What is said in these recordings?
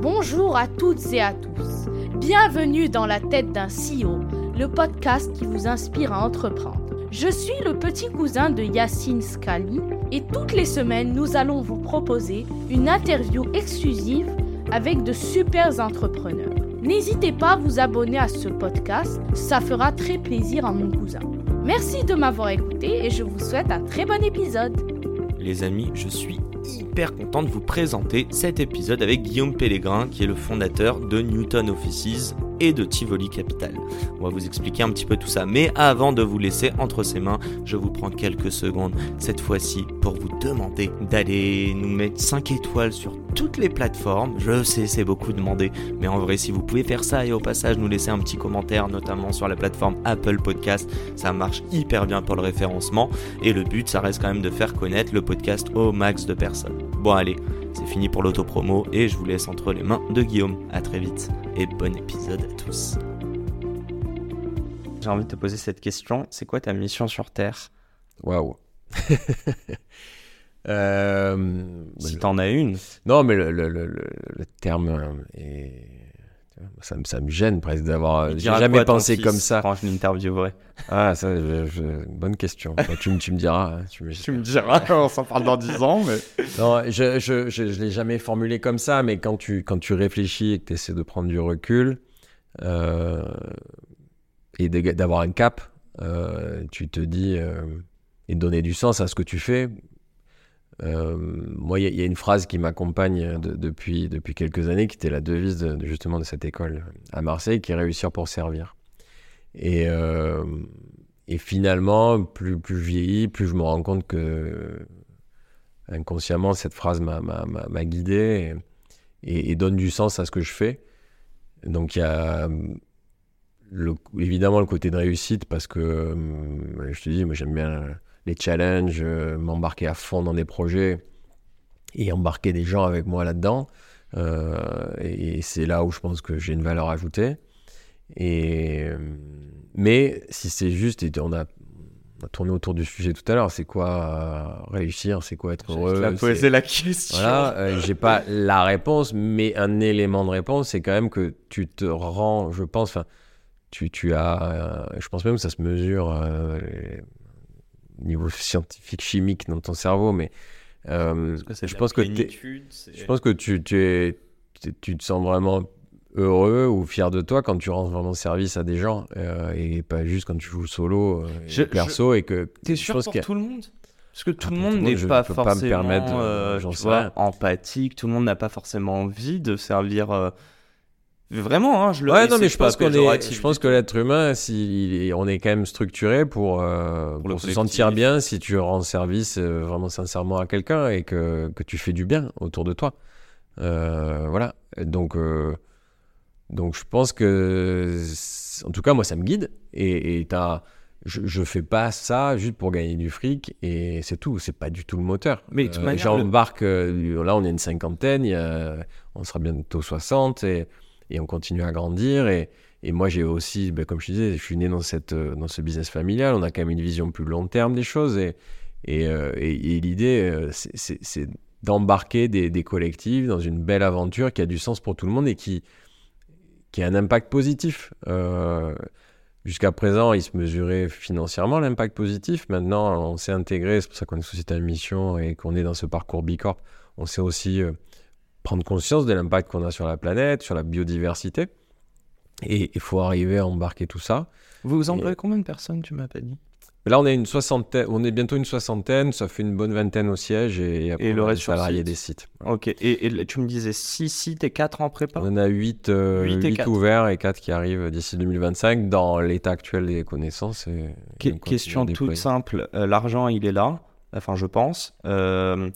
Bonjour à toutes et à tous. Bienvenue dans la tête d'un CEO, le podcast qui vous inspire à entreprendre. Je suis le petit cousin de Yacine Scali et toutes les semaines, nous allons vous proposer une interview exclusive avec de super entrepreneurs. N'hésitez pas à vous abonner à ce podcast, ça fera très plaisir à mon cousin. Merci de m'avoir écouté et je vous souhaite un très bon épisode. Les amis, je suis hyper content de vous présenter cet épisode avec Guillaume Pellegrin, qui est le fondateur de Newton Offices et de Tivoli Capital. On va vous expliquer un petit peu tout ça, mais avant de vous laisser entre ses mains, je vous prends quelques secondes cette fois-ci pour vous demander d'aller nous mettre 5 étoiles sur toutes les plateformes. Je sais, c'est beaucoup demandé, mais en vrai, si vous pouvez faire ça et au passage nous laisser un petit commentaire, notamment sur la plateforme Apple Podcast, ça marche hyper bien pour le référencement. Et le but, ça reste quand même de faire connaître le podcast au max de personnes. Bon, allez, c'est fini pour l'autopromo et je vous laisse entre les mains de Guillaume. À très vite et bon épisode à tous. J'ai envie de te poser cette question. C'est quoi ta mission sur Terre? Waouh. euh, Si t'en as une. Non, mais le, le, le, terme est. Ça, me- ça me gêne presque d'avoir. J'ai jamais pensé fils, comme ça. Quand je l'interviewerai? Ah, ça, je- je- bonne question. Bah, tu, me- tu me diras. hein, tu me- me diras, on s'en parle dans 10 ans, mais. Non, je je, je, je l'ai jamais formulé comme ça, mais quand tu, quand tu réfléchis et que tu essaies de prendre du recul euh, et d'avoir un cap, euh, tu te dis euh, et de donner du sens à ce que tu fais. Euh, moi, il y, a- une phrase qui m'accompagne de- depuis, quelques années, qui était la devise de, justement de cette école à Marseille, qui est réussir pour servir. Et, euh, finalement, plus, je vieillis, plus je me rends compte que inconsciemment, cette phrase m'a- guidé et, donne du sens à ce que je fais. Donc il y a évidemment le côté de réussite parce que, euh, je te dis, moi j'aime bien les challenges, euh, m'embarquer à fond dans des projets et embarquer des gens avec moi là-dedans. Euh, et et c'est là où je pense que j'ai une valeur ajoutée. Et, euh, mais si c'est juste, et on a, on a tourné autour du sujet tout à l'heure, c'est quoi euh, réussir, c'est quoi être heureux c'est- poser la question. voilà, euh, j'ai pas la réponse, mais un élément de réponse, c'est quand même que tu te rends, je pense, enfin, tu, tu as, je pense même que ça se mesure niveau scientifique, chimique dans ton cerveau, mais euh, je pense que je pense que tu, tu, es, tu, te sens vraiment heureux ou fier de toi quand tu rends vraiment service à des gens euh, et pas juste quand tu joues solo euh, Je- perso et que T'es sûr pense pour a- tout le monde? Parce que tout Ah, le monde n'est pas pas me forcément permettre euh, tu vois, rien. empathique, tout le monde n'a pas forcément envie de servir. Vraiment, hein, je le Ouais, non, mais je pense qu'on est, je pense que l'être humain, si, on est quand même structuré pour, euh, Pour se sentir bien si tu rends service euh, vraiment sincèrement à quelqu'un et que, que tu fais du bien autour de toi. Euh, voilà. Donc, euh, donc je pense que, en tout cas, moi, ça me guide et, et je, je fais pas ça juste pour gagner du fric et c'est tout. C'est pas du tout le moteur. Mais J'embarque, là, on est une cinquantaine, il y a- on sera bientôt 60 et, et on continue à grandir. Et, moi, j'ai aussi, ben, comme je disais, je suis né dans, cette, euh, dans ce business familial. On a quand même une vision plus long terme des choses. Et, et, euh, et- l'idée, euh, c'est- d'embarquer des, des collectifs dans une belle aventure qui a du sens pour tout le monde et qui, qui a un impact positif. Jusqu'à présent, il se mesurait financièrement l'impact positif. Maintenant, on s'est intégré, c'est pour ça qu'on est société à mission et qu'on est dans ce parcours Bicorp. On sait aussi prendre conscience de l'impact qu'on a sur la planète, sur la biodiversité. Et il faut arriver à embarquer tout ça. Vous employez combien de personnes, tu m'as pas dit? Là, on est une soixantaine, on est bientôt une soixantaine, ça fait une bonne vingtaine au siège et, après, Et le reste des salariés sites. Ok, et, et tu me disais 6 sites et 4 en prépa? On a 8, Huit et quatre. ouverts et 4 qui arrivent d'ici 2025 dans l'état actuel des connaissances. Et, et Que- question toute simple, euh, l'argent il est là, enfin je pense, Euh,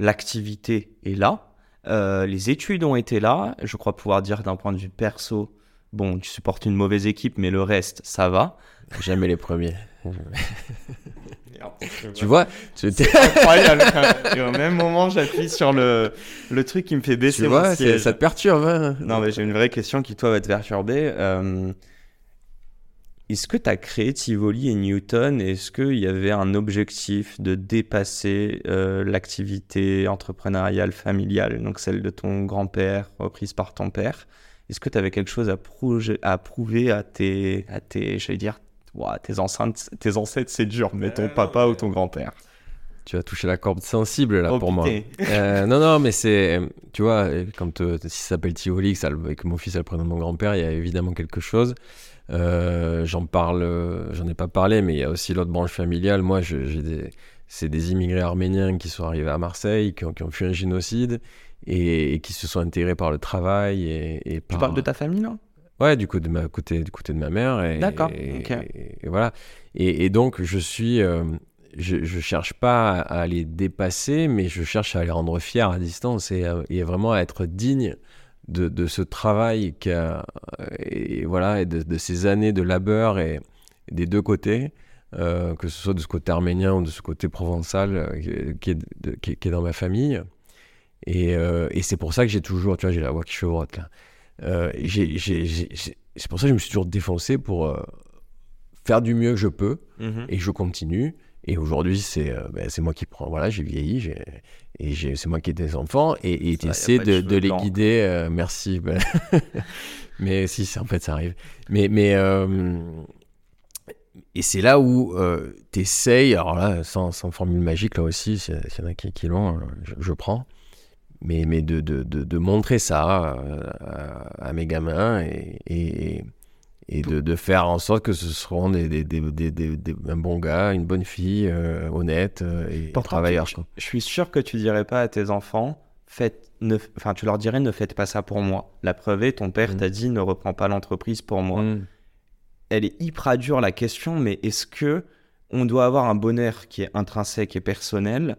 l'activité est là, Euh, les études ont été là, je crois pouvoir dire d'un point de vue perso, bon tu supportes une mauvaise équipe mais le reste ça va. Jamais les premiers. Tu vois, tu, C'est incroyable. Et au même moment j'appuie sur le, le truc qui me fait baisser tu vois ça te perturbe. hein Non mais j'ai une vraie question qui toi va te perturber. Euh, est-ce que tu as créé Tivoli et Newton? Est-ce qu'il y avait un objectif de dépasser euh, l'activité entrepreneuriale familiale, donc celle de ton grand-père, reprise par ton père? Est-ce que tu avais quelque chose à, à prouver à tes, à tes j'allais dire, tes, enceintes, tes ancêtres, c'est dur, mais ton papa ou ton grand-père? Tu as touché la corde sensible là oh, pour moi. Euh, non, non, mais c'est, tu vois, quand euh, si ça s'appelle Tivoli, et que mon fils a le prénom de mon grand-père, il y a évidemment quelque chose. Euh, j'en parle, j'en ai pas parlé, mais il y a aussi l'autre branche familiale. Moi, j'ai des, c'est des immigrés arméniens qui sont arrivés à Marseille, qui ont, qui ont fui un génocide et, qui se sont intégrés par le travail. Et, Tu parles de ta famille, là Ouais, du, coup, de ma, côté, du côté de ma mère. D'accord, ok. Et, voilà. Et, donc, je suis. Je, ne cherche pas à, les dépasser, mais je cherche à les rendre fiers à distance et, et vraiment à être digne de, ce travail et, voilà, et de, ces années de labeur et, des deux côtés, euh, que ce soit de ce côté arménien ou de ce côté provençal euh, qui, est, qui, est, dans ma famille. Euh, et, c'est pour ça que j'ai toujours, tu vois, j'ai la voix qui chevrotte là. c'est pour ça que je me suis toujours défoncé pour faire du mieux que je peux mm-hmm. et je continue. Et aujourd'hui, c'est ben, moi qui prends. Voilà, j'ai vieilli, et c'est moi qui ai des enfants, et tu essaies de, de, les guider. Euh, merci. Ben. mais si, en fait, ça arrive. Mais. mais euh, et c'est là où euh, tu essayes, alors là, sans, sans, formule magique, là aussi, s'il y en a qui, qui l'ont, je, je, prends. Mais, mais de, de, de, montrer ça à, à mes gamins et, et et de, de, faire en sorte que ce seront des, des, des, des un bon gars, une bonne fille, euh, honnête euh, et travailleur. Je, je, suis sûr que tu dirais pas à tes enfants, faites, ne, enfin tu leur dirais ne faites pas ça pour moi. La preuve est, ton père mm. t'a dit ne reprends pas l'entreprise pour moi. Mm. Elle est hyper dure la question, mais est-ce que on doit avoir un bonheur qui est intrinsèque et personnel?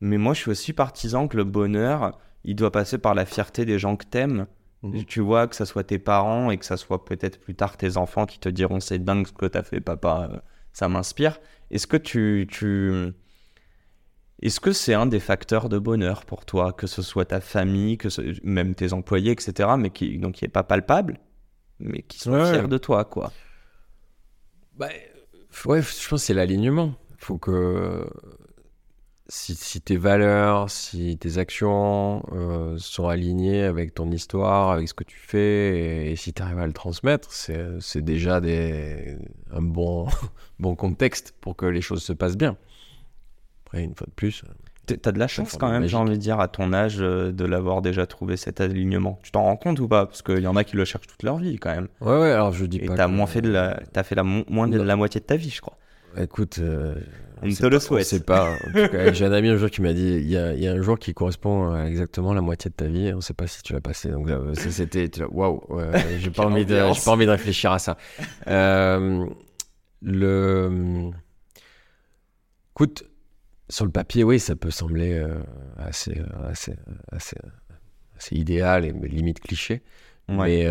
Mais moi je suis aussi partisan que le bonheur, il doit passer par la fierté des gens que t'aimes Mhm. Tu vois, que ça soit tes parents et que ça soit peut-être plus tard tes enfants qui te diront c'est dingue ce que t'as fait, papa, euh, ça m'inspire. Est-ce que tu. tu... Est-ce que c'est un des facteurs de bonheur pour toi, que ce soit ta famille, que même tes employés, etc., mais qui donc qui est pas palpable, mais qui sont fiers de toi, quoi? Bah, ouais, je pense que c'est l'alignement. Faut que si, tes valeurs, si tes actions euh, sont alignées avec ton histoire, avec ce que tu fais, et, si tu arrives à le transmettre, c'est déjà des, un bon, bon contexte pour que les choses se passent bien. Après, une fois de plus. T'as de la chance quand même, j'ai envie de dire, à ton âge, euh, de l'avoir déjà trouvé cet alignement. Tu t'en rends compte ou pas? Parce qu'il y en a qui le cherchent toute leur vie quand même. Ouais, ouais, alors je dis et pas. Et t'as moins fait de la, as fait la, moins de la moitié de ta vie, je crois. Écoute, euh, on te le souhaite. C'est pas. J'ai un ami un jour qui m'a dit il y, a, il y, a, un jour qui correspond à exactement la moitié de ta vie. On ne sait pas si tu l'as passé. Donc euh, c'était waouh. j'ai pas envie de. J'ai pas envie de réfléchir à ça. Euh, le. Écoute, sur le papier, oui, ça peut sembler euh, assez, assez, assez, assez, idéal et limite cliché, mais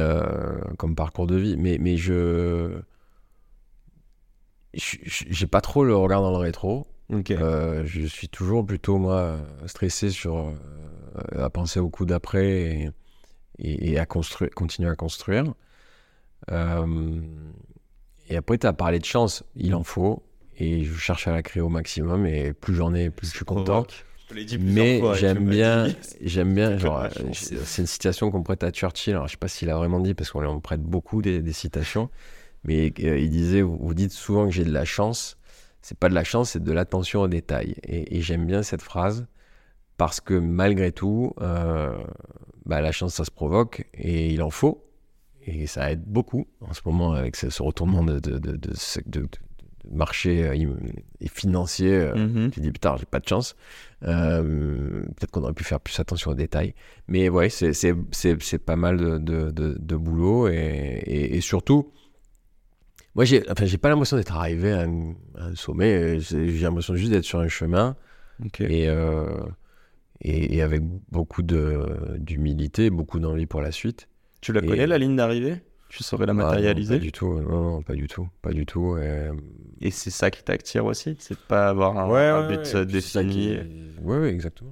comme parcours de vie. Mais, mais je j'ai pas trop le regard dans le rétro. Euh, je suis toujours plutôt, moi, stressé sur, euh, à penser au coup d'après et, et, à construire, continuer à construire. Euh, et après, tu as parlé de chance. Il en faut. Et je cherche à la créer au maximum. Et plus j'en ai, plus je suis content. Mais j'aime bien, j'aime bien, genre, c'est une citation qu'on prête à Churchill. Alors, je sais pas s'il a vraiment dit parce qu'on prête beaucoup des, des citations. Mais euh, il disait, vous, dites souvent que j'ai de la chance. C'est pas de la chance, c'est de l'attention aux détails. Et, j'aime bien cette phrase parce que malgré tout, euh, bah, la chance, ça se provoque et il en faut. Et ça aide beaucoup en ce moment avec ce, retournement de, de, de, de marché euh, et financier. Mm-hmm. Tu dis, putain, j'ai pas de chance. Peut-être qu'on aurait pu faire plus attention aux détails. Mais ouais, c'est pas mal de, boulot. Et, et, et, surtout, moi, j'ai enfin, pas l'impression d'être arrivé à un, sommet. J'ai l'impression juste d'être sur un chemin. Et, euh, et, et, avec beaucoup d'humilité, beaucoup d'envie pour la suite. Tu la connais, la ligne d'arrivée? Tu saurais la matérialiser? ah, Pas du tout, non, pas du tout, pas du tout. Et, c'est ça qui t'attire aussi? C'est de pas avoir un, but défini Oui, ouais, exactement.